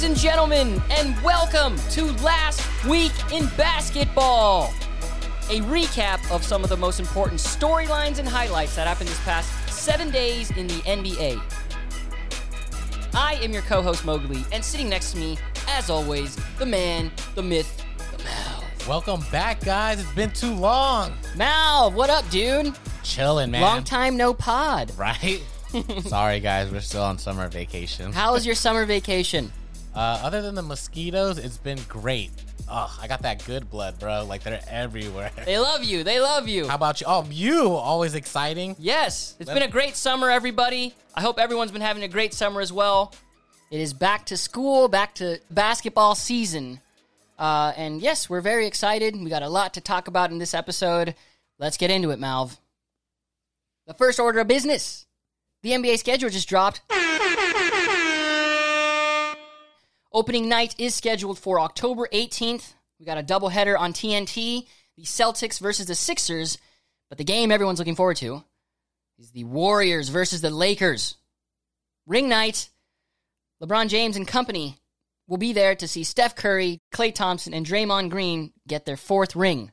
ladies and gentlemen, and welcome to Last Week in Basketball. A recap of some of the most important storylines and highlights that happened this past seven days in the NBA. I am your co host Mowgli, and sitting next to me, as always, the man, the myth, the Mal. Welcome back, guys. It's been too long. Mal, what up, dude? Chilling, man. Long time no pod. Right? Sorry, guys. We're still on summer vacation. How was your summer vacation? Uh, other than the mosquitoes, it's been great. Oh, I got that good blood, bro. Like they're everywhere. They love you. They love you. How about you? Oh, you always exciting. Yes, it's been a great summer, everybody. I hope everyone's been having a great summer as well. It is back to school, back to basketball season. Uh, and yes, we're very excited. We got a lot to talk about in this episode. Let's get into it, Malv. The first order of business the NBA schedule just dropped. Opening night is scheduled for October 18th. We got a doubleheader on TNT, the Celtics versus the Sixers, but the game everyone's looking forward to is the Warriors versus the Lakers. Ring night. LeBron James and company will be there to see Steph Curry, Klay Thompson, and Draymond Green get their fourth ring.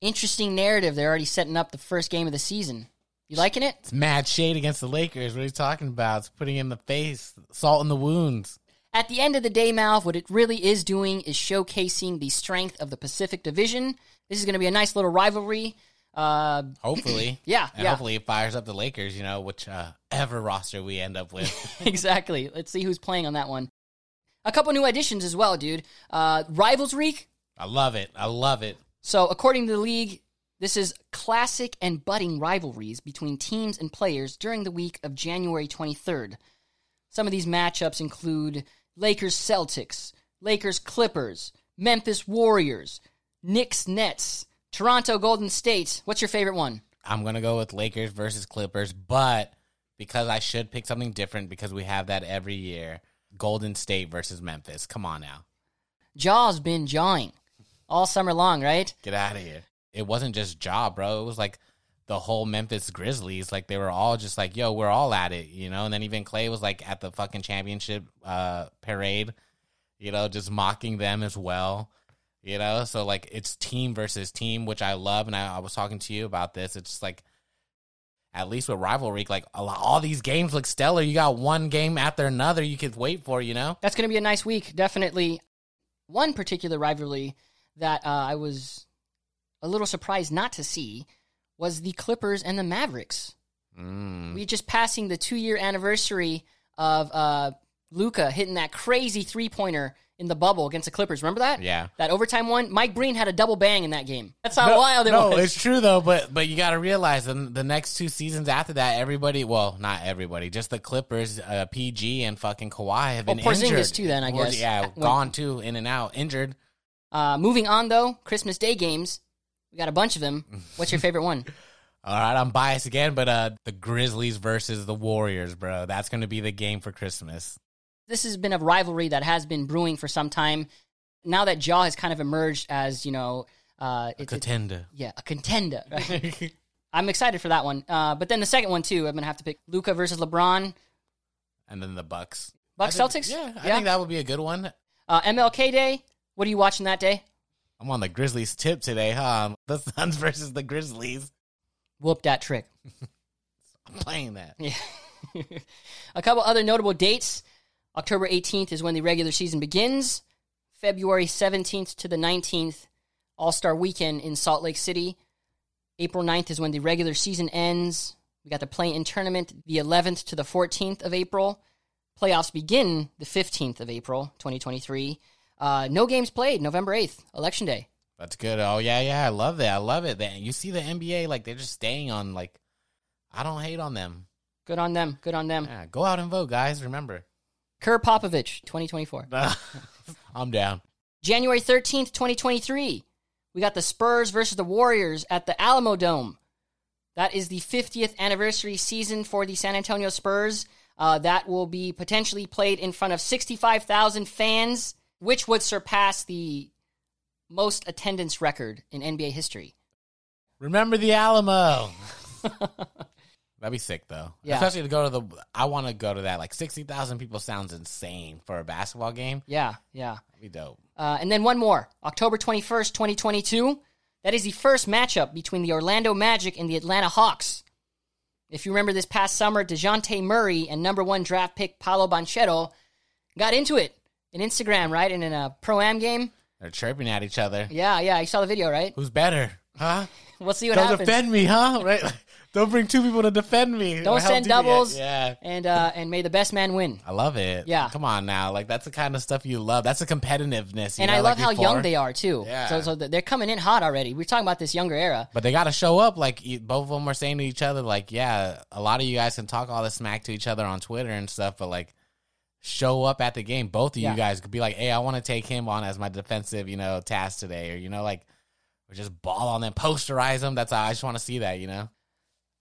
Interesting narrative. They're already setting up the first game of the season. You liking it? It's mad shade against the Lakers. What are you talking about? It's putting in the face, salt in the wounds. At the end of the day, Malv, what it really is doing is showcasing the strength of the Pacific Division. This is going to be a nice little rivalry. Uh, Hopefully. Yeah, And yeah. hopefully it fires up the Lakers, you know, which uh, ever roster we end up with. exactly. Let's see who's playing on that one. A couple new additions as well, dude. Uh, Rivals Week. I love it. I love it. So, according to the league, this is classic and budding rivalries between teams and players during the week of January 23rd. Some of these matchups include Lakers Celtics, Lakers Clippers, Memphis Warriors, Knicks Nets, Toronto Golden State. What's your favorite one? I'm gonna go with Lakers versus Clippers, but because I should pick something different because we have that every year, Golden State versus Memphis. Come on now, Ja's been jawing all summer long, right? get out of here. It wasn't just Ja, bro. It was like the whole Memphis Grizzlies. Like they were all just like, "Yo, we're all at it," you know. And then even Klay was like at the fucking championship uh, parade, you know, just mocking them as well. You know, so like it's team versus team, which I love, and I, I was talking to you about this. It's just like at least with rivalry, like lot, all these games look stellar. You got one game after another you could wait for, you know? That's going to be a nice week, definitely. One particular rivalry that uh, I was a little surprised not to see was the Clippers and the Mavericks. Mm. We just passing the two year anniversary of uh, Luka hitting that crazy three pointer in the bubble against the Clippers. Remember that? Yeah. That overtime one. Mike Breen had a double bang in that game. That's how wild it no, was. it's true though. But but you got to realize the, the next two seasons after that, everybody, well, not everybody, just the Clippers, uh, PG and fucking Kawhi have Well, been Porzingis injured too then, I Porz- guess. Yeah, When- gone too, in and out, injured. Uh, moving on though, Christmas Day games. We got a bunch of them. What's your favorite one? All right, I'm biased again, but uh, the Grizzlies versus the Warriors, bro. That's going to be the game for Christmas. this has been a rivalry that has been brewing for some time. Now that Ja has kind of emerged as you know, uh, it- Contender. yeah, a contender. Right? I'm excited for that one. Uh, but then the second one too, I'm gonna have to pick Luka versus LeBron. and then the Bucks. Bucks think- Celtics. Yeah, I think that would be a good one. uh, MLK Day. What are you watching that day? I'm on the Grizzlies tip today, huh? The Suns versus the Grizzlies. Whoop that trick. I'm playing that. Yeah. a couple other notable dates. October 18th is when the regular season begins. February 17th to the 19th, All Star Weekend in Salt Lake City. April 9th is when the regular season ends. We got the play in tournament the 11th to the 14th of April. Playoffs begin the 15th of April, 2023. Uh, no games played November 8th, Election Day. That's good. Oh yeah, yeah. I love that. I love it. That you see the NBA like they're just staying on like I don't hate on them. Good on them. Good on them. Yeah, go out and vote, guys. Remember. Kerr Popovich, 2024. I'm down. January 13th, 2023, we got the Spurs versus the Warriors at the Alamodome. That is the 50th anniversary season for the San Antonio Spurs. Uh, that will be potentially played in front of 65,000 fans, which would surpass the most attendance record in NBA history. Remember the Alamo. That'd be sick though. Yeah. Especially to go to the. I want to go to that. Like sixty thousand people sounds insane for a basketball game. Yeah, yeah. That'd be dope. Uh, and then one more, October 21st, 2022. That is the first matchup between the Orlando Magic and the Atlanta Hawks. If you remember this past summer, Dejounte Murray and number one draft pick Paolo Banchero got into it in Instagram, right? And in a pro am game. They're chirping at each other. Yeah, yeah. You saw the video, right? Who's better? Huh? We'll see what happens. Don't happens. defend me, huh? Right? Don't bring two people to defend me. Don't send do doubles. Yeah. And uh, and may the best man win. I love it. Yeah. Come on now. Like that's the kind of stuff you love. That's the competitiveness. you And know, I love like how before. young they are too. Yeah. So so they're coming in hot already. We're talking about this younger era. But they got to show up. Like both of them were saying to each other, like, yeah, a lot of you guys can talk all this smack to each other on Twitter and stuff, but like, show up at the game. Both of Yeah. you guys could be like, hey, I want to take him on as my defensive, you know, task today, or you know, like, or just ball on them, posterize them. That's how I just want to see that, you know.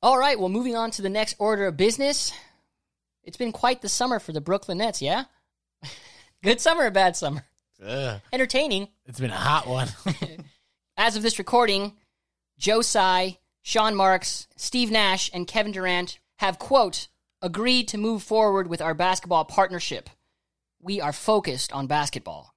All right, well, moving on to the next order of business. It's been quite the summer for the Brooklyn Nets, yeah? Good summer or bad summer? Ugh. Entertaining. It's been a hot one. As of this recording, Joe Tsai, Sean Marks, Steve Nash, and Kevin Durant have, quote, agreed to move forward with our basketball partnership. We are focused on basketball.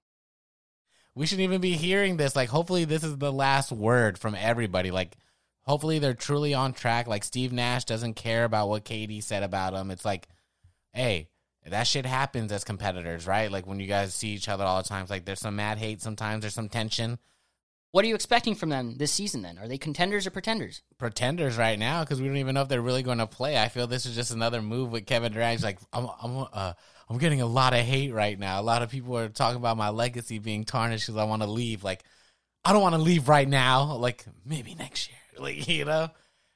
we shouldn't even be hearing this. Like, hopefully, this is the last word from everybody. Like, hopefully, they're truly on track. Like, Steve Nash doesn't care about what KD said about him. It's like, hey, that shit happens as competitors, right? Like, when you guys see each other all the time, it's like there's some mad hate sometimes, there's some tension. What are you expecting from them this season then? Are they contenders or pretenders? Pretenders right now because we don't even know if they're really going to play. I feel this is just another move with Kevin Durant. He's like, I'm, I'm, uh, I'm getting a lot of hate right now. A lot of people are talking about my legacy being tarnished because I want to leave. Like, I don't want to leave right now. Like, maybe next year. Like, you know?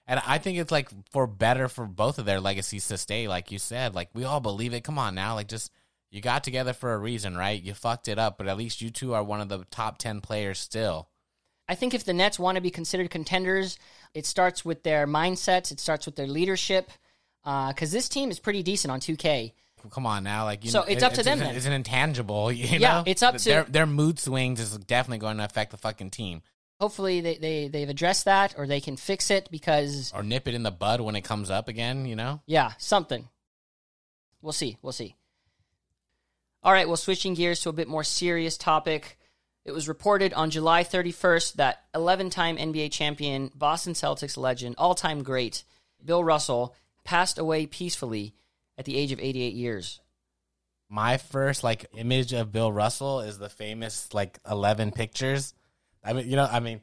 And I think it's like for better for both of their legacies to stay, like you said. Like, we all believe it. Come on now. Like, just, you got together for a reason, right? You fucked it up, but at least you two are one of the top 10 players still. I think if the Nets want to be considered contenders, it starts with their mindsets, it starts with their leadership, uh, because this team is pretty decent on 2K. Come on now, like you So know, it's it- up to them It's, then. it's an intangible, you Yeah, know. it's up to- their their mood swings is definitely going to affect the fucking team Hopefully, they, they, they've addressed that or they can fix it because, or nip it in the bud when it comes up again. You know, yeah, something. We'll see. We'll see. All right, well, switching gears to a bit more serious topic. It was reported on July 31st that 11 time NBA champion, Boston Celtics legend, all time great, Bill Russell, passed away peacefully at the age of 88 years. my first like image of Bill Russell is the famous like eleven pictures. I mean, you know, I mean,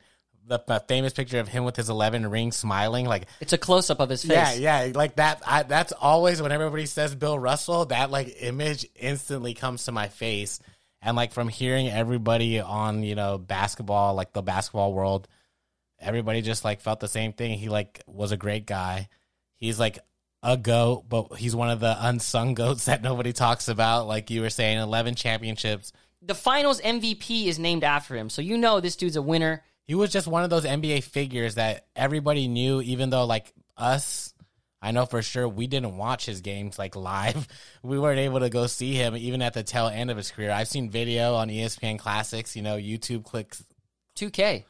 the, the famous picture of him with his eleven rings, smiling, like. It's a close up of his face. Yeah, yeah, like that. I, that's always when everybody says Bill Russell, that like image instantly comes to my face, and like from hearing everybody on you know basketball, like the basketball world, everybody just like felt the same thing. He like was a great guy. He's like a goat, but he's one of the unsung goats that nobody talks about. Like you were saying, eleven championships. The finals MVP is named after him, so you know this dude's a winner. He was just one of those NBA figures that everybody knew, even though like us, I know for sure we didn't watch his games like live. We weren't able to go see him even at the tail end of his career. I've seen video on ESPN Classics, you know, YouTube clicks 2K.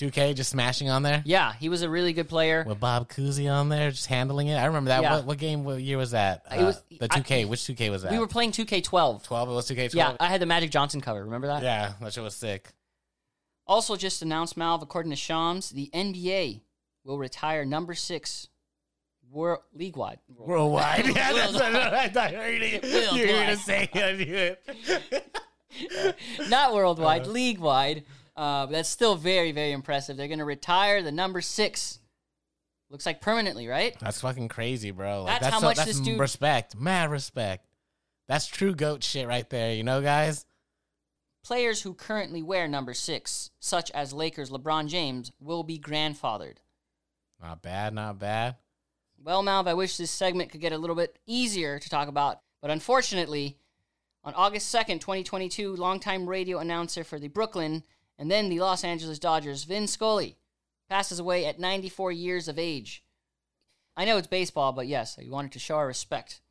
2K just smashing on there. Yeah, he was a really good player. With Bob Cousy on there, just handling it. I remember that. Yeah. What, what game? What year was that? It was- Uh, the 2K. Which 2K was that? We were playing 2K12. 12. It was 2K12. Yeah, I had the Magic Johnson cover. Remember that? yeah, that shit was sick. Also, just announced, Malv, according to Shams, the NBA will retire number six world league wide. Worldwide. Yeah, that's what I thought you were were gonna say. I knew it. Not worldwide, Uh-huh. league wide. Uh, but that's still very, very impressive. They're going to retire the number six. Looks like permanently, right? That's fucking crazy, bro. Like, That's how so- much that's this dude- respect, mad respect. That's true goat shit right there. You know, guys. Players who currently wear number six, such as Lakers LeBron James, will be grandfathered. Not bad, not bad. Well, Malv, I wish this segment could get a little bit easier to talk about, but unfortunately, on August 2nd, 2022, longtime radio announcer for the Brooklyn and then the Los Angeles Dodgers, Vin Scully, passes away at 94 years of age. I know it's baseball, but yes, I wanted to show our respect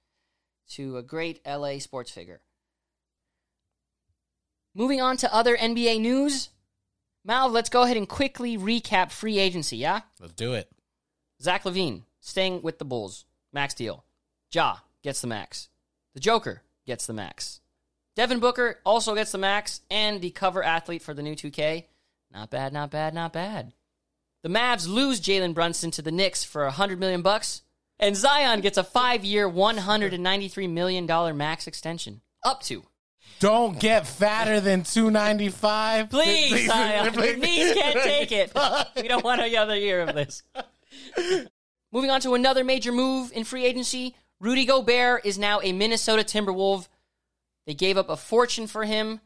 to a great LA sports figure. Moving on to other NBA news. Malv, let's go ahead and quickly recap free agency, yeah? Let's do it. Zach LaVine staying with the Bulls. max deal. Ja gets the max. The Joker gets the max. Devin Booker also gets the max and the cover athlete for the new 2K. Not bad, not bad, not bad. The Mavs lose Jalen Brunson to the Knicks for 100 million bucks, and Zion gets a 5-year, 193 million dollar max extension. Up to. Don't get fatter than 295. Please, Zion. Your knees can't take it. We don't want another year of this. Moving on to another major move in free agency. Rudy Gobert is now a Minnesota Timberwolf. They gave up a fortune for him.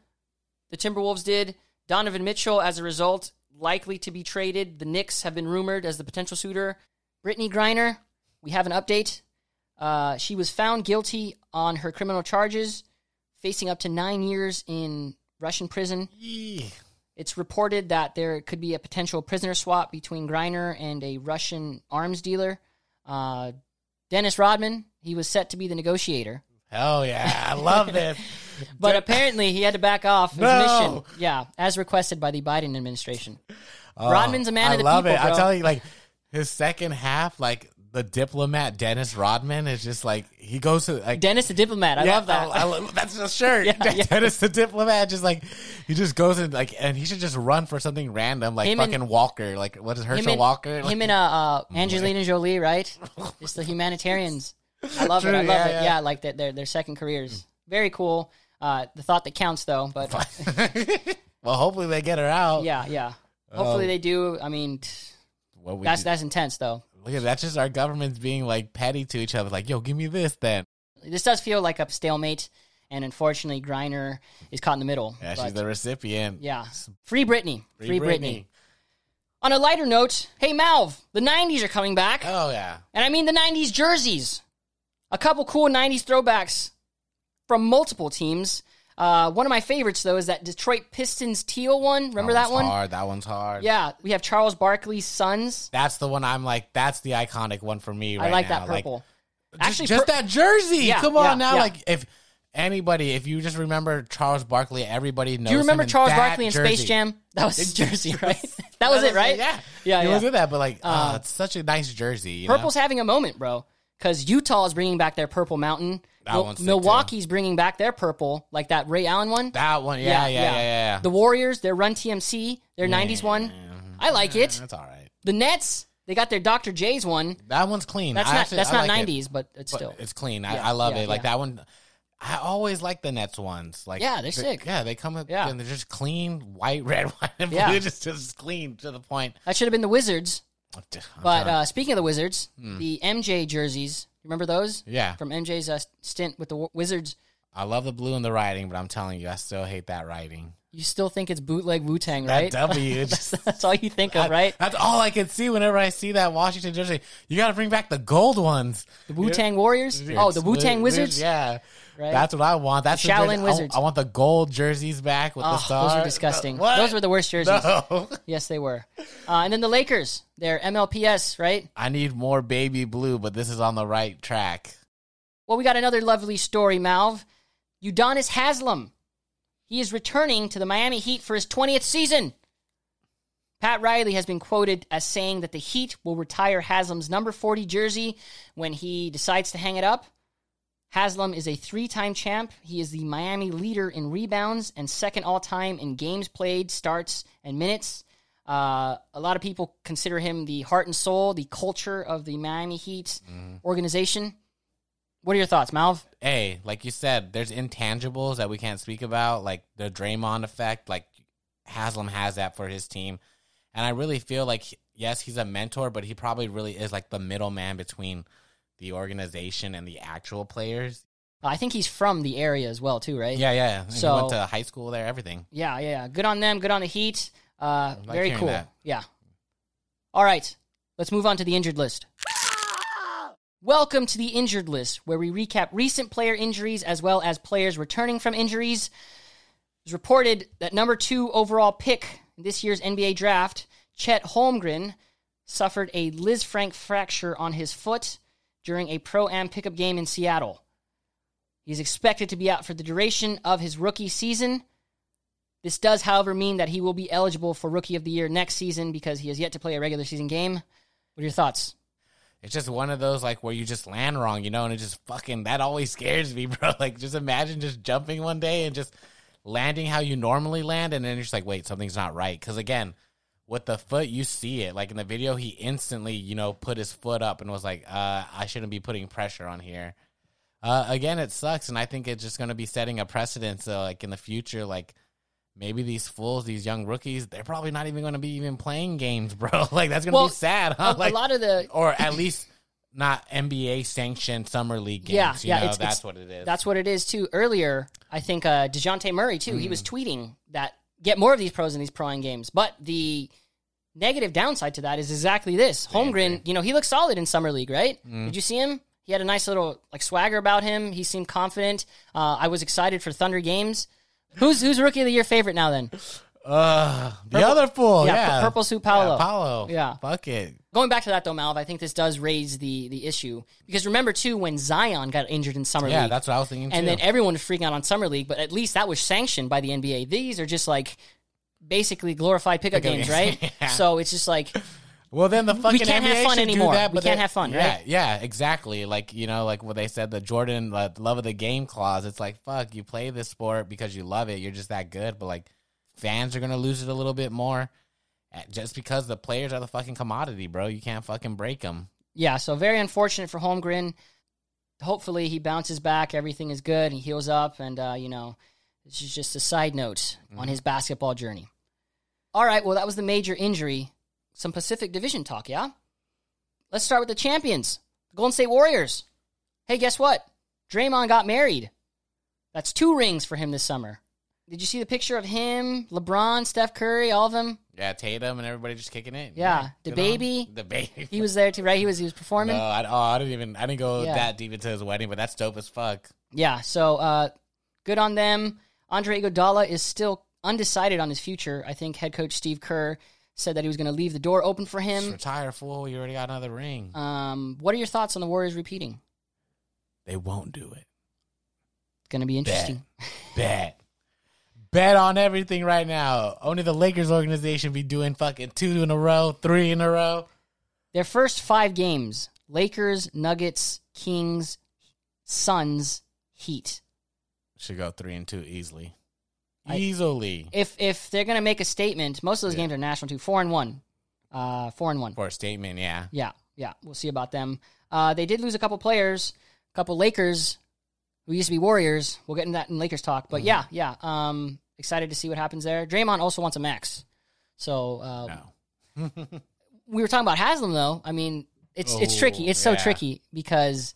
The Timberwolves did. Donovan Mitchell, as a result, likely to be traded. The Knicks have been rumored as the potential suitor. Brittney Griner, we have an update. Uh, she was found guilty on her criminal charges, facing up to nine years in Russian prison. It's reported that there could be a potential prisoner swap between Griner and a Russian arms dealer. Uh, Dennis Rodman, he was set to be the negotiator, Hell yeah. I love this. but apparently he had to back off his No. mission. Yeah, as requested by the Biden administration. Rodman's a man Oh, I of the love people, it. I tell you, like his second half, like the diplomat Dennis Rodman is just like he goes to like Dennis the diplomat. I Yeah, love that. I lo- that's the shirt. Yeah, yeah. Dennis the diplomat, just like he just goes and like, and he should just run for something random, like Him and- fucking Walker. Like what is Herschel and, Walker? him and uh, uh, Angelina Jolie, right? Just the humanitarians. I love it. I love it. yeah. Like their, their their second careers. Very cool. Uh, the thought that counts, though. But well, hopefully they get her out. yeah, yeah. Hopefully Oh. they do. I mean, t- What we that's do- that's intense, though. Look at that's just our governments being like petty to each other. Like, yo, give me this then. This does feel like a stalemate, and unfortunately, Griner is caught in the middle. Yeah, But, she's the recipient. yeah. Free Britney. Free, Free Britney. Britney. On a lighter note, hey Malv, the '90s are coming back, Oh yeah. and I mean the '90s jerseys. A couple cool '90s throwbacks from multiple teams. Uh, one of my favorites though is that Detroit Pistons teal one. Remember that, one's one? Hard. That one's hard. Yeah, we have Charles Barkley's Suns. That's the one I'm like. That's the iconic one for me. Right I like now. that purple. Just, Actually, just per- that jersey. Yeah, Come on yeah, now. yeah. Like if anybody, if you just remember Charles Barkley, everybody knows. Do you remember Charles Barkley in jersey. Space Jam? That was his jersey, right? that was it, right? Yeah, yeah, He yeah. was in that, but like, Uh, oh, it's such a nice jersey. You Purple's having a moment, bro. Because Utah is bringing back their purple mountain. That Mil- Milwaukee's bringing back their purple, like that Ray Allen one. that one. Yeah, yeah, yeah, yeah. yeah. The Warriors, their Run TMC, their '90s one. I like it. That's all right. The Nets, they got their Dr. J's one. That one's clean. That's I not actually- that's I not like it. '90s, but it's But still. it's clean. I, Yeah, I love yeah, it. Like yeah. that one. I always like the Nets ones. Like Yeah, they're sick. Yeah, they come up Yeah. and they're just clean, white, red, white, and blue. Yeah. Just, just clean to the point. That should have been the Wizards. But uh, speaking of the Wizards, the MJ jerseys, remember those? Hmm. yeah, From MJ's uh, stint with the W- Wizards. I love the blue and the writing, but I'm telling you, I still hate that writing. You still think it's bootleg Wu Tang, That right? W, that's, that's all you think of, That- right? That's all I can see whenever I see that Washington jersey. You got to bring back the gold ones. The Wu Tang Warriors? Oh, the Wu Tang Wizards? Yeah. Right. That's what I want. That's the Shaolin jersey- I- Wizards. I, want the gold jerseys back with the Oh, stars. those are disgusting. What? Those were the worst jerseys. No. Yes, they were. Uh, and then the Lakers, they're MPLS, right? I need more baby blue, but this is on the right track. Well, we got another lovely story, Malv. Udonis Haslem. He is returning to the Miami Heat for his 20th season. Pat Riley has been quoted as saying that the Heat will retire Haslem's number 40 jersey when he decides to hang it up. Haslem is a three time champ. He is the Miami leader in rebounds and second all time in games played, starts, and minutes. Uh, a lot of people consider him the heart and soul, the culture of the Miami Heat organization. What are your thoughts, Malv? Hey, like you said, there's intangibles that we can't speak about, like the Draymond effect. Like Haslem has that for his team, and I really feel like yes, he's a mentor, but he probably really is like the middleman between the organization and the actual players. I think he's from the area as well, too, right? Yeah, yeah. And So- he went to high school there, everything. Yeah, yeah, yeah. Good on them. Good on the Heat. Uh, like very cool. that. Yeah. All right. Let's move on to the injured list. Welcome to the injured list, where we recap recent player injuries as well as players returning from injuries. It was reported that number two overall pick in this year's NBA draft, Chet Holmgren, suffered a Lisfranc fracture on his foot during a pro am pickup game in Seattle. He's expected to be out for the duration of his rookie season. This does, however, mean that he will be eligible for Rookie of the Year next season because he has yet to play a regular season game. What are your thoughts? It's just one of those like where you just land wrong, you know, and it just fucking that always scares me, bro. Like just imagine just jumping one day and just landing how you normally land, and then you're just like, wait, something's not right. Because again, with the foot, you see it. Like in the video, he instantly, you know, put his foot up and was like, uh, I shouldn't be putting pressure on here. Uh, again, it sucks, and I think it's just going to be setting a precedent. So, like in the future, like maybe these fools, these young rookies, they're probably not even going to be even playing games, bro. like that's going to Well, be sad, huh? A, like, a lot of the or at least not NBA sanctioned summer league games. Yeah, you yeah, know, it's- that's it's- what it is. That's what it is too. Earlier, I think uh, Dejounte Murray too. He was Mm. tweeting that get more of these pros in these proing games. But the negative downside to that is exactly this. Holmgren, you know, he looked solid in summer league, right? Mm. Did you see him? He had a nice little like swagger about him. He seemed confident. Uh, I was excited for Thunder games. Who's who's rookie of the year favorite now? Then uh, the other fool, yeah, yeah, Pu- Purple Suit Paolo. Yeah, Paolo, Yeah. fuck it. Going back to that though, Malv, I think this does raise the the issue because remember too when Zion got injured in summer league. Yeah, league. that's what I was thinking. and too. then everyone was freaking out on summer league, but at least that was sanctioned by the NBA. These are just like basically glorified pickup Pickup games, games. right? Yeah. So it's just like Well, then the fucking can't have fun anymore. Do that, We can't they- have fun, yeah, right? Yeah, exactly. Like you know, like what they said, the Jordan uh, love of the game clause. It's like fuck, you play this sport because you love it. You're just that good, but like fans are gonna lose it a little bit more, uh, just because the players are the fucking commodity, bro. You can't fucking break them. yeah, so very unfortunate for Holmgren. Hopefully he bounces back, everything is good, he heals up, and uh, you know, this is just a side note on his basketball journey. All right, well that was the major injury. Some Pacific Division talk, yeah. Let's start with the champions, the Golden State Warriors. Hey, guess what? Draymond got married. That's two rings for him this summer. Did you see the picture of him, LeBron, Steph Curry, all of them? Yeah, Tatum and everybody just kicking it. Yeah, the good on 'em. baby. the baby. He was there too, right? He was he was performing. No, I, oh, I didn't even. I didn't go Yeah. that deep into his wedding, but that's dope as fuck. Yeah, so uh, good on them. Andre Iguodala is still undecided on his future. I think head coach Steve Kerr said that he was going to leave the door open for Just him. retire, fool. You already got another ring. Um, what are your thoughts on the Warriors repeating? they won't do it. It's going to be interesting. Bet. Bet on everything right now. Only the Lakers organization be doing fucking two in a row, three in a row. Their first five games: Lakers, Nuggets, Kings, Suns, Heat. Should go three and two easily. I- easily. If if they're going to make a statement, most of those Yeah. games are national too. Four and one, uh, four and one. For a statement, yeah. Yeah, yeah. We'll see about them. Uh, they did lose a couple players, a couple Lakers who used to be Warriors. We'll get into that in Lakers talk. Mm-hmm. But yeah, yeah. Um, excited to see what happens there. Draymond also wants a max. So uh, No. we were talking about Haslem though. I mean, it's it's Oh, tricky. It's so tricky because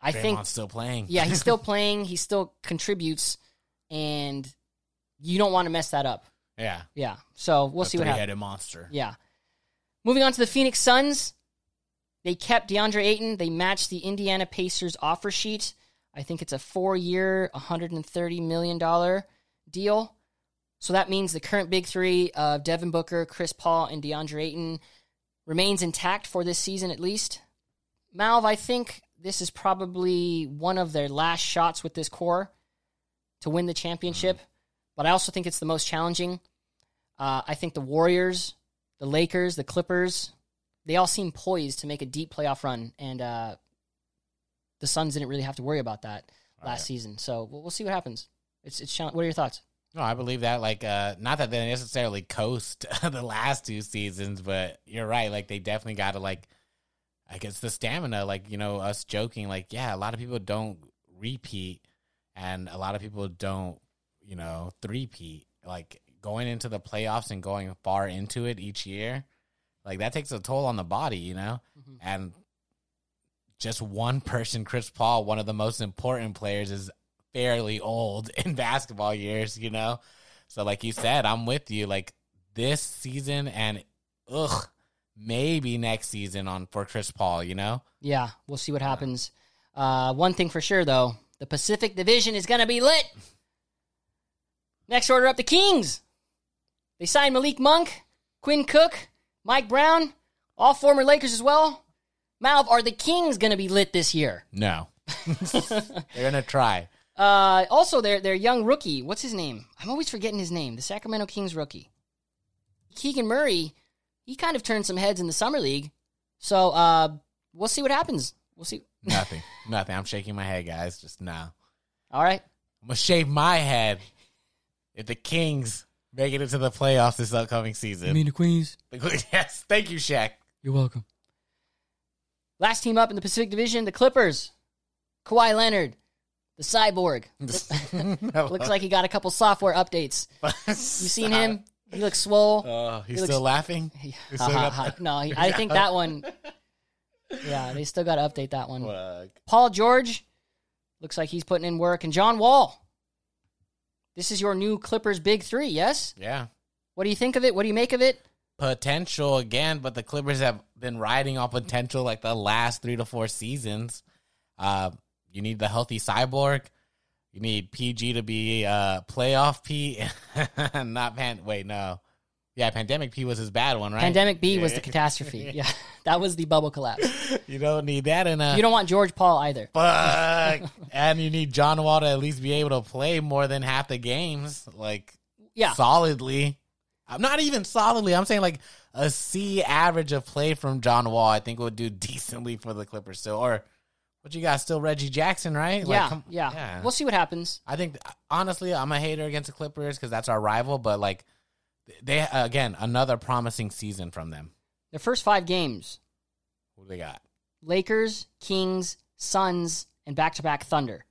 I Draymond's think still playing. yeah, he's still playing. He still contributes, and you don't want to mess that up. Yeah. Yeah. So we'll The see what happens. three-headed monster. Yeah. Moving on to the Phoenix Suns. They kept DeAndre Ayton. They matched the Indiana Pacers offer sheet. I think it's a four year, $130 million deal. So that means the current big three of Devin Booker, Chris Paul, and DeAndre Ayton remains intact for this season at least. Malv, I think this is probably one of their last shots with this core to win the championship, mm-hmm. But I also think it's the most challenging. Uh, I think the Warriors, the Lakers, the Clippers, they all seem poised to make a deep playoff run, and uh, the Suns didn't really have to worry about that last Right. season. So we'll, we'll see what happens. It's it's. What are your thoughts? No, I believe that. Like, uh, not that they necessarily coast the last two seasons, but you're right. Like, they definitely got to like, I guess the stamina. Like, you know, us joking. Like, yeah, a lot of people don't repeat, and a lot of people don't, you know, three-peat. Like going into the playoffs and going far into it each year, like that takes a toll on the body, you know, Mhm. and just one person, Chris Paul, one of the most important players, is fairly old in basketball years, you know? So, like you said, I'm with you. Like this season and ugh, maybe next season on for Chris Paul, you know? Yeah, we'll see what happens. Uh, one thing for sure, though, the Pacific Division is going to be lit. Next order up, the Kings. They signed Malik Monk, Quinn Cook, Mike Brown, all former Lakers as well. Malv, are the Kings going to be lit this year? No. They're gonna try. Uh, also, their their young rookie, what's his name? I'm always forgetting his name. The Sacramento Kings rookie, Keegan Murray. He kind of turned some heads in the summer league. So uh, we'll see what happens. We'll see. Nothing. Nothing. I'm shaking my head, guys. Just no. All right. I'm gonna shave my head if the Kings make it into the playoffs this upcoming season. You mean the Queens. yes, thank you, Shaq. You're welcome. Last team up in the Pacific Division, the Clippers. Kawhi Leonard, the cyborg. Looks like he got a couple software updates. You seen him? He looks swole. Uh, he's looks- still laughing. He's still Ha, ha, got no, he- I think that one. Yeah, they still got to update that one. Fuck. Paul George looks like he's putting in work, and John Wall. This is your new Clippers big three, yes? Yeah. What do you think of it? What do you make of it? Potential again, but the Clippers have been riding on potential like the last three to four seasons. Uh, you need the healthy cyborg. You need PG to be uh, playoff P, not pan. Wait, no, yeah, pandemic P was his bad one, right? Pandemic P was the catastrophe. Yeah, that was the bubble collapse. You don't need that in a You don't want George Paul either. fuck, and you need John Wall to at least be able to play more than half the games, like Yeah. solidly. I'm not even solidly. I'm saying like a C average of play from John Wall. I think would do decently for the Clippers still. Or what you got? Still Reggie Jackson, right? Like, yeah, come- yeah, We'll see what happens. I think honestly, I'm a hater against the Clippers because that's our rival. But like, they again another promising season from them. Their first five games: Who do they got? Lakers, Kings, Suns, and back-to-back Thunder.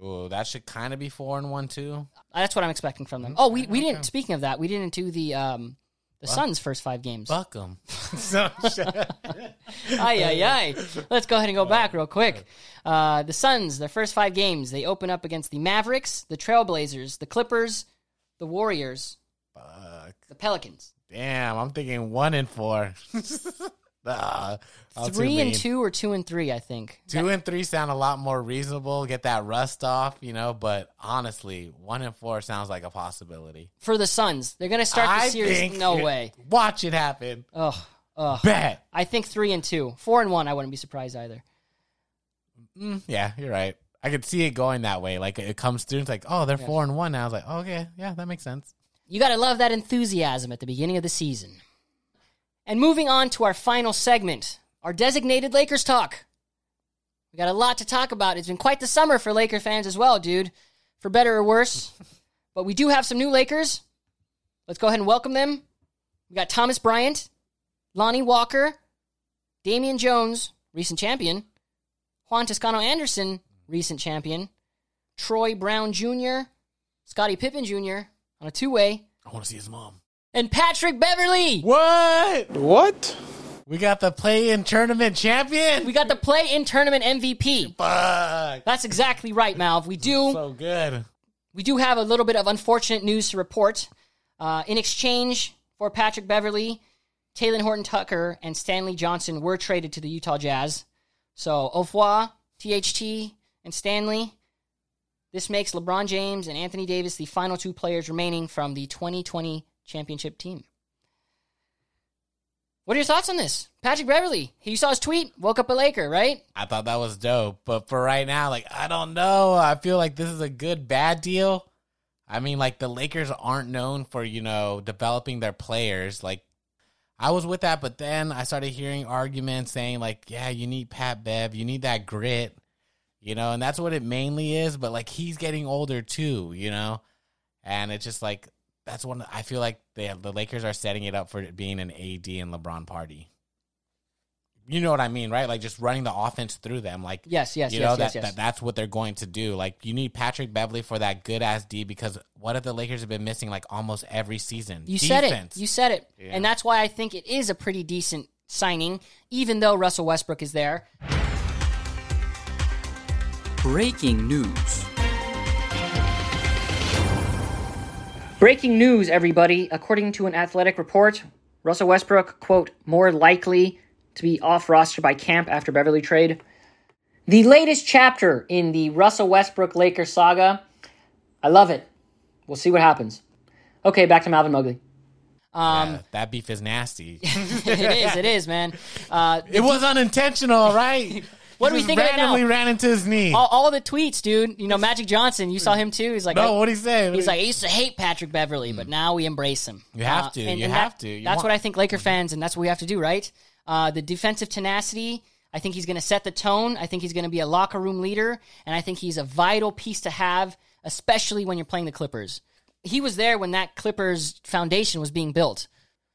Oh, that should kind of be four and one too. That's what I'm expecting from them. Oh, we, we didn't. Speaking of that, we didn't do the um the Suns' first five games. Fuck them. Ay, ay, ay. Let's go ahead and go back real quick. Uh, the Suns, their first five games, they open up against the Mavericks, the Trailblazers, the Clippers, the Warriors, Fuck. The Pelicans. Damn, I'm thinking one and four. Ah, Three and mean. two or two and three, I think. Two and three sound a lot more reasonable. Get that rust off, you know. But honestly, one and four sounds like a possibility. For the Suns, they're going to start the I series. No way. Watch it happen. Ugh. Bet. I think three and two. Four and one, I wouldn't be surprised either. Mm, yeah, you're right. I could see it going that way. Like it comes through. It's like, oh, they're four and one now. I was like, oh, okay, yeah, that makes sense. You got to love that enthusiasm at the beginning of the season. And moving on to our final segment, our designated Lakers talk. We got a lot to talk about. It's been quite the summer for Laker fans as well, dude, for better or worse. but we do have some new Lakers. Let's go ahead and welcome them. We got Thomas Bryant, Lonnie Walker, Damian Jones, recent champion, Juan Toscano Anderson, recent champion, Troy Brown Jr., Scottie Pippen Jr. on a two way, I want to see his mom. and Patrick Beverley. What? What? We got the play-in tournament champion. We got the play in tournament MVP. Fuck. That's exactly right, Malv. We do So good. we do have a little bit of unfortunate news to report. Uh, in exchange for Patrick Beverley, Talen Horton Tucker, and Stanley Johnson were traded to the Utah Jazz. So au revoir, THT, and Stanley. This makes LeBron James and Anthony Davis the final two players remaining from the 2020 championship team. What are your thoughts on this? Patrick Beverley, you saw his tweet, woke up a Laker, right? I thought that was dope. But for right now, like, I don't know. I feel like this is a good, bad deal. I mean, like, the Lakers aren't known for, you know, developing their players. Like, I was with that, but then I started hearing arguments saying, like, yeah, you need Pat Bev, you need that grit, you know, and that's what it mainly is. But, like, he's getting older too, you know? And it's just like, that's one, I feel like they, the Lakers are setting it up for it being an AD and LeBron party. You know what I mean, right? Like just running the offense through them. Like Yes, yes, you yes, know yes, that, yes. that that's what they're going to do. Like you need Patrick Beverley for that good ass D because what if the Lakers have been missing like almost every season? You said it. You said it. Yeah. And that's why I think it is a pretty decent signing, even though Russell Westbrook is there. Breaking news. Breaking news, everybody. According to an athletic report, Russell Westbrook, quote, more likely to be off roster by camp after Beverley trade. The latest chapter in the Russell Westbrook Lakers saga. I love it. We'll see what happens. Okay, back to Malvin Mowgli. Um, Yeah, that beef is nasty. it is, it is, man. Uh, it was unintentional, right? What do we think of it now? randomly ran into his knee. all, all the tweets, dude. You know, Magic Johnson, you saw him too. He's like, no, what he say? He's like, I used to hate Patrick Beverley, but now we embrace him. You have Uh, to. and- You and have that- to. You that's want- what I think Laker fans, and that's what we have to do, right? Uh, the defensive tenacity, I think he's going to set the tone. I think he's going to be a locker room leader, and I think he's a vital piece to have, especially when you're playing the Clippers. He was there when that Clippers foundation was being built.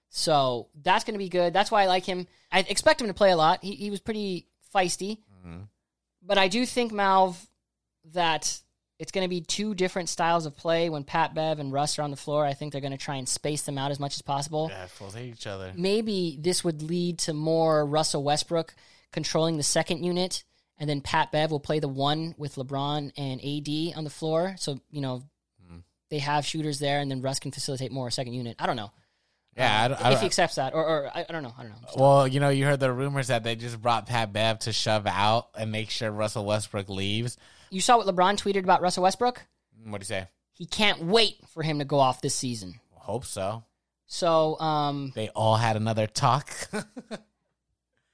So that's going to be good. That's why I like him. I expect him to play a lot. He, he was pretty feisty. Mm-hmm. But I do think, Malv, that it's going to be two different styles of play when Pat Bev and Russ are on the floor. I think they're going to try and space them out as much as possible. Yeah, hate each other. Maybe this would lead to more Russell Westbrook controlling the second unit, and then Pat Bev will play the one with LeBron and AD on the floor. So, you know, mm-hmm. they have shooters there, and then Russ can facilitate more second unit. I don't know. Yeah, I, don't- if he don't- accepts that, or, or I, I don't know. I don't know. well, you know, you heard the rumors that they just brought Pat Bev to shove out and make sure Russell Westbrook leaves. You saw what LeBron tweeted about Russell Westbrook? What do you say? He can't wait for him to go off this season. Hope so. So, um, They all had another talk.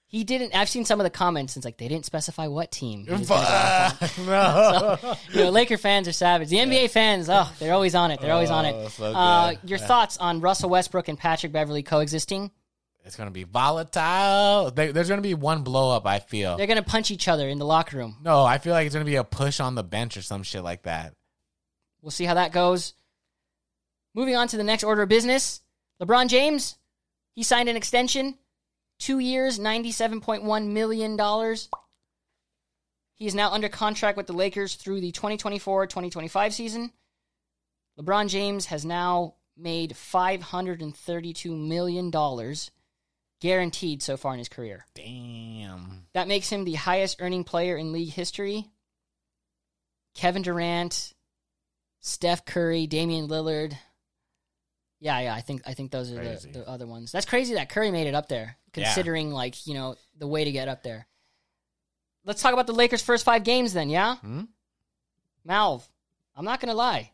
he didn't. I've seen some of the comments. And it's like they didn't specify what team. he was gonna go off on. no. you know, Laker fans are savage. The NBA fans, oh, they're always on it. They're always on Oh, it. so uh, good. your thoughts on Russell Westbrook and Patrick Beverley coexisting? It's gonna be volatile. There- There's gonna be one blow up. I feel. They're gonna punch each other in the locker room. No, I feel like it's gonna be a push on the bench or some shit like that. We'll see how that goes. Moving on to the next order of business. LeBron James, he signed an extension, two years, $97.1 million. He is now under contract with the Lakers through the 2024 2025 season. LeBron James has now made $532 million guaranteed so far in his career. Damn. That makes him the highest earning player in league history. Kevin Durant, Steph Curry, Damian Lillard. Yeah, yeah, I think I think those are the, the other ones. That's crazy that Curry made it up there, Yeah. considering like, you know, the way to get up there. Let's talk about the Lakers' first five games then, yeah? Hmm? Malv, I'm not gonna lie.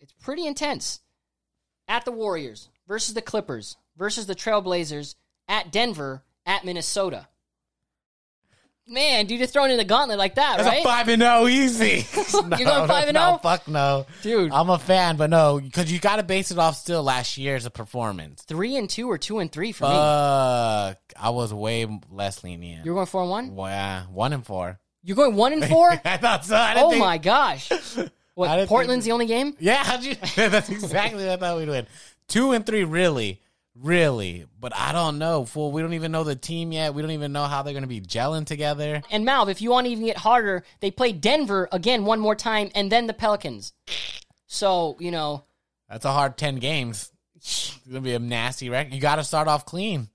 It's pretty intense. At the Warriors versus the Clippers versus the Trailblazers, at Denver, at Minnesota. Man, dude, you're throwing in the gauntlet like that, That's right? a five and zero easy. You're going 5 and no, 0? Fuck no, Dude. I'm a fan, but no, because you got to base it off still last year's performance. Three and two or two and three for me. Fuck, I was way less lenient. You're going four and one. Well, yeah, one and four. You're going one and four. I thought so. I didn't oh think- my gosh! What? didn't Portland's think- the only game. Yeah, how'd you? that's exactly what I thought we'd win. Two and three, really, really. But I don't know. Fool, we don't even know the team yet. We don't even know how they're going to be gelling together. And Malv, if you want to even get harder, they play Denver again one more time, and then the Pelicans. So you know, That's a hard ten games. It's gonna be a nasty record. You got to start off clean.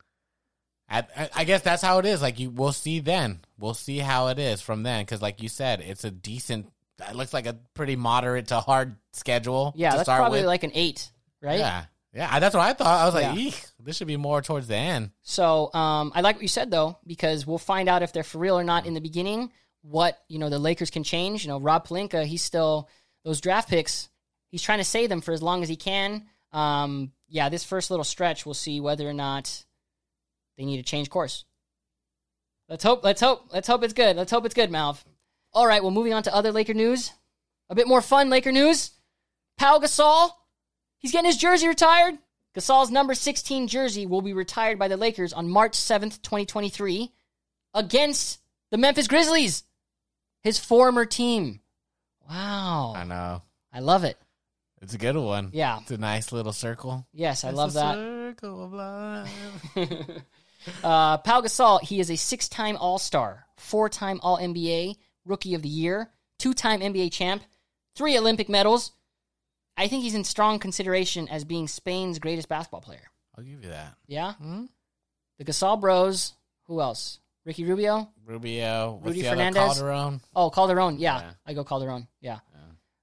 I, I- I guess that's how it is. Like you, we'll see then. We'll see how it is from then. Because like you said, it's a decent. It looks like a pretty moderate to hard schedule. yeah, to that's start probably with. like an eight, right? yeah, yeah. That's what I thought. I was like, Yeah. Eek, this should be more towards the end. So um, I like what you said though, because we'll find out if they're for real or not in the beginning. What you know, the Lakers can change. You know, Rob Pelinka, he's still those draft picks. He's trying to save them for as long as he can. Um, yeah, this first little stretch, we'll see whether or not they need to change course. Let's hope. Let's hope. Let's hope it's good. Let's hope it's good, Malv. All right. Well, moving on to other Laker news. A bit more fun Laker news. Pau Gasol, he's getting his jersey retired. Gasol's number 16 jersey will be retired by the Lakers on March 7th, 2023, against the Memphis Grizzlies, his former team. Wow. I know. I love it. It's a good one. Yeah. It's a nice little circle. Yes, I It's love a that. Circle of life. Uh, Pau Gasol, he is a six time All Star, four time All NBA, Rookie of the Year, two time NBA champ, three Olympic medals. I think he's in strong consideration as being Spain's greatest basketball player. I'll give you that. Yeah? Hmm? The Gasol Bros. Who else? Ricky Rubio? Rubio. What's Rudy the other Fernandez? Calderon? Oh, Calderon. Yeah, Yeah. I go Calderon. Yeah.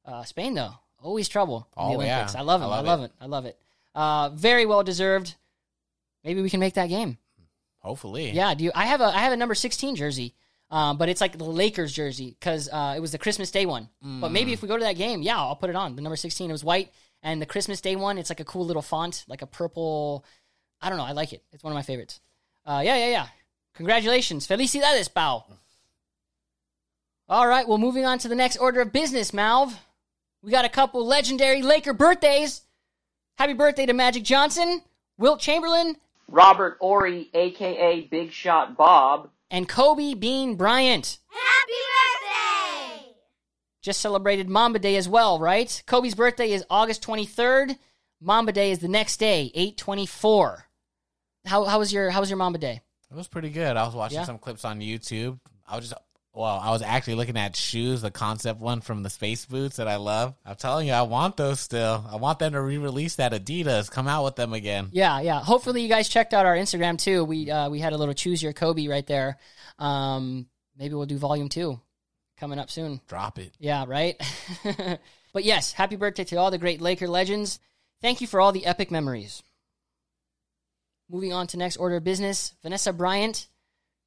Uh, Spain though, always trouble in Oh, the Olympics. yeah. I love I him. I love love, it. it. I love it. Uh, very well deserved. Maybe we can make that game. Hopefully. Yeah. Do you? I have a I have a number sixteen jersey, um, but it's like the Lakers jersey because uh, it was the Christmas Day one. But maybe if we go to that game, yeah, I'll put it on. The number sixteen. It was white, and the Christmas Day one, it's like a cool little font, like a purple. I don't know. I like it. It's one of my favorites. Uh, yeah, yeah, yeah. Congratulations, felicidades, Pau. All right. Well, moving on to the next order of business, Malv. We got a couple legendary Laker birthdays. Happy birthday to Magic Johnson, Wilt Chamberlain, Robert Horry, aka Big Shot Bob, And Kobe Bean Bryant Happy birthday! just celebrated Mamba Day as well, right? Kobe's birthday is August 23rd. Mamba Day is the next day, 824. How, how was your how was your Mamba Day? It was pretty good. I was watching Yeah? some clips on YouTube. I was just well, I was actually looking at shoes, the concept one from the space boots that I love. I'm telling you, I want those still. I want them to re-release that Adidas. Come out with them again. Yeah, yeah. Hopefully you guys checked out our Instagram too. We uh, we had a little choose your Kobe right there. Um, maybe we'll do volume two coming up soon. Drop it. Yeah, right. but yes, happy birthday to all the great Laker legends. Thank you for all the epic memories. Moving on to next order of business, Vanessa Bryant.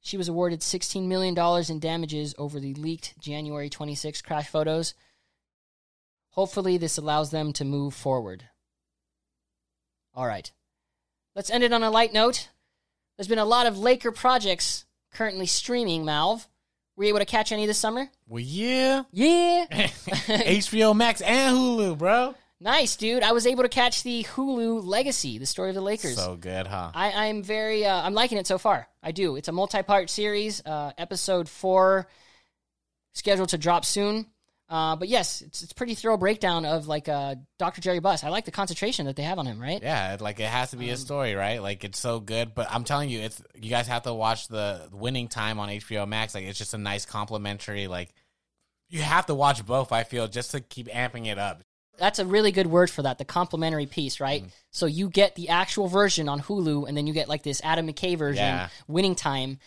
She was awarded $16 million in damages over the leaked January 26 crash photos. Hopefully, this allows them to move forward. All right. Let's end it on a light note. There's been a lot of Laker projects currently streaming, Malv. Were you able to catch any this summer? Well, yeah. Yeah. HBO Max and Hulu, bro. Nice, dude. I was able to catch the Hulu Legacy, the story of the Lakers. So good, huh? I, I'm very, uh, I'm liking it so far. I do. It's a multi-part series. Uh, episode four scheduled to drop soon. Uh, but yes, it's it's pretty thorough breakdown of like uh, Dr. Jerry Buss. I like the concentration that they have on him. Right? Yeah, like it has to be a story, right? Like it's so good. But I'm telling you, it's you guys have to watch the winning time on HBO Max. Like it's just a nice complimentary. Like you have to watch both. I feel just to keep amping it up. That's a really good word for that. The complimentary piece, right? Mm. So you get the actual version on Hulu, and then you get like this Adam McKay version, Yeah. winning time.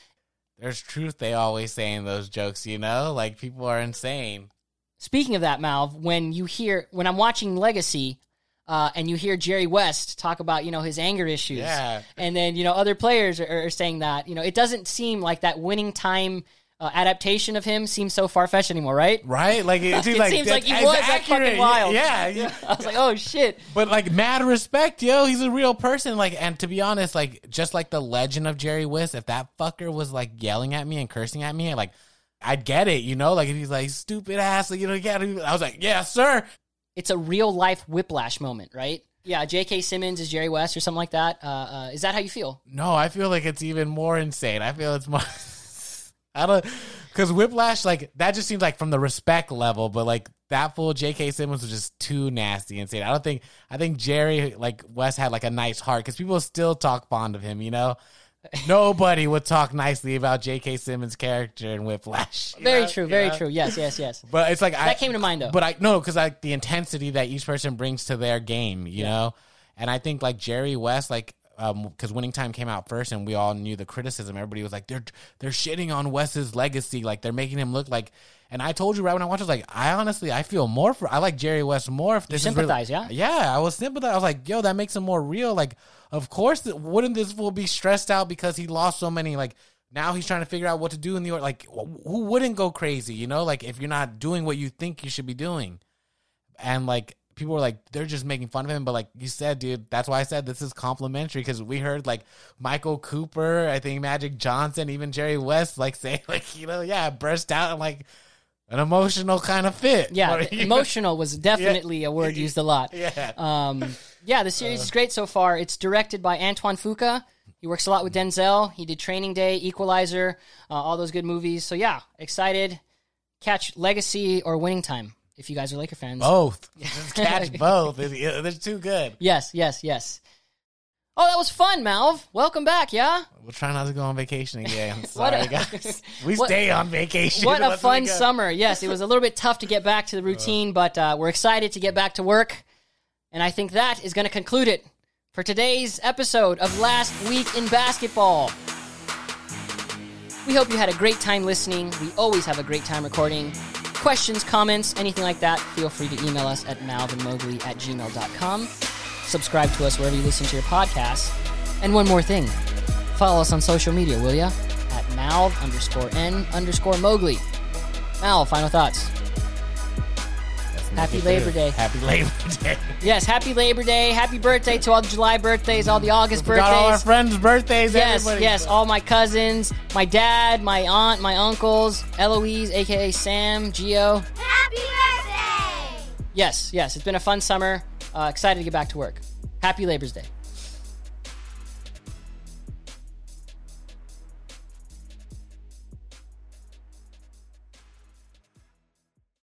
There's truth. They always say in those jokes, you know, like people are insane. Speaking of that, Malv, when you hear when I'm watching Legacy, uh, and you hear Jerry West talk about you know his anger issues, Yeah. and then you know other players are, are saying that you know it doesn't seem like that winning time uh, adaptation of him seems so far fetched anymore, right? Right? Like it, It like, seems like he was that fucking wild. Yeah, yeah. I was like, oh shit, But like mad respect, yo. He's a real person. Like, and to be honest, like just like the legend of Jerry West, if that fucker was like yelling at me and cursing at me, like I'd get it, you know. Like if he's like stupid ass, like, you know, yeah. I was like, yeah, sir. it's a real life whiplash moment, right? Yeah, J.K. Simmons is Jerry West or something like that. Uh, uh, is that how you feel? No, I feel like it's even more insane. I feel it's more. I don't, because Whiplash, like that, just seems like from the respect level, but like that fool J.K. Simmons was just too nasty and insane. I don't think. I think Jerry, like West, had like a nice heart because people still talk fond of him. You know, nobody would talk nicely about J.K. Simmons' character in Whiplash. Very know? true, You very know? true. Yes, yes, yes. But it's like I, That came to mind, though. But I no, because like the intensity that each person brings to their game, you know. And I think like Jerry West, like Um, because Winning Time came out first, and we all knew the criticism. Everybody was like, they're they're shitting on West's legacy, like they're making him look like. And I told you right when I watched, I was like, I honestly, I feel more for. I like Jerry West more. If this is really- sympathize, yeah? yeah. I was sympathize. I was like, yo, that makes him more real. Like, of course, wouldn't this fool be stressed out because he lost so many? Like, now he's trying to figure out what to do in the like. wh- Who wouldn't go crazy? You know, like if you're not doing what you think you should be doing, and like people were like, they're just making fun of him. But like you said, dude, that's why I said this is complimentary because we heard like Michael Cooper, I think Magic Johnson, even Jerry West, like say like you know, yeah, burst out and like an emotional kind of fit. Yeah, you emotional was definitely a word used a lot. Yeah. Um, yeah, the series is great so far. It's directed by Antoine Fuqua. He works a lot with Denzel. He did Training Day, Equalizer, uh, all those good movies. So yeah, excited. Catch Legacy or Winning Time if you guys are Laker fans. both. Just catch both. They're too good. Yes, yes, yes. Oh, that was fun, Malv. Welcome back, yeah? We'll try not to go on vacation again. Sorry, a- guys. We what- stay on vacation. What a fun summer. Yes, it was a little bit tough to get back to the routine, but uh, we're excited to get back to work. And I think that is going to conclude it for today's episode of Last Week in Basketball. We hope you had a great time listening. We always have a great time recording. Questions, comments, anything like that, feel free to email us at malvinmowgli at gmail.com. Subscribe to us wherever you listen to your podcasts. And one more thing follow us on social media, will ya? At malv underscore n underscore Mowgli. Mal, final thoughts. Let's make Happy Labor. Day. Happy Labor Day. Yes, happy Labor Day. Happy birthday to all the July birthdays, all the August Forgot all our birthdays. friends' birthdays. Yes, everybody. yes, all my cousins, my dad, my aunt, my uncles, Eloise, aka Sam, Geo. Happy birthday! Yes, yes, it's been a fun summer. Uh, excited to get back to work. Happy Labor's Day.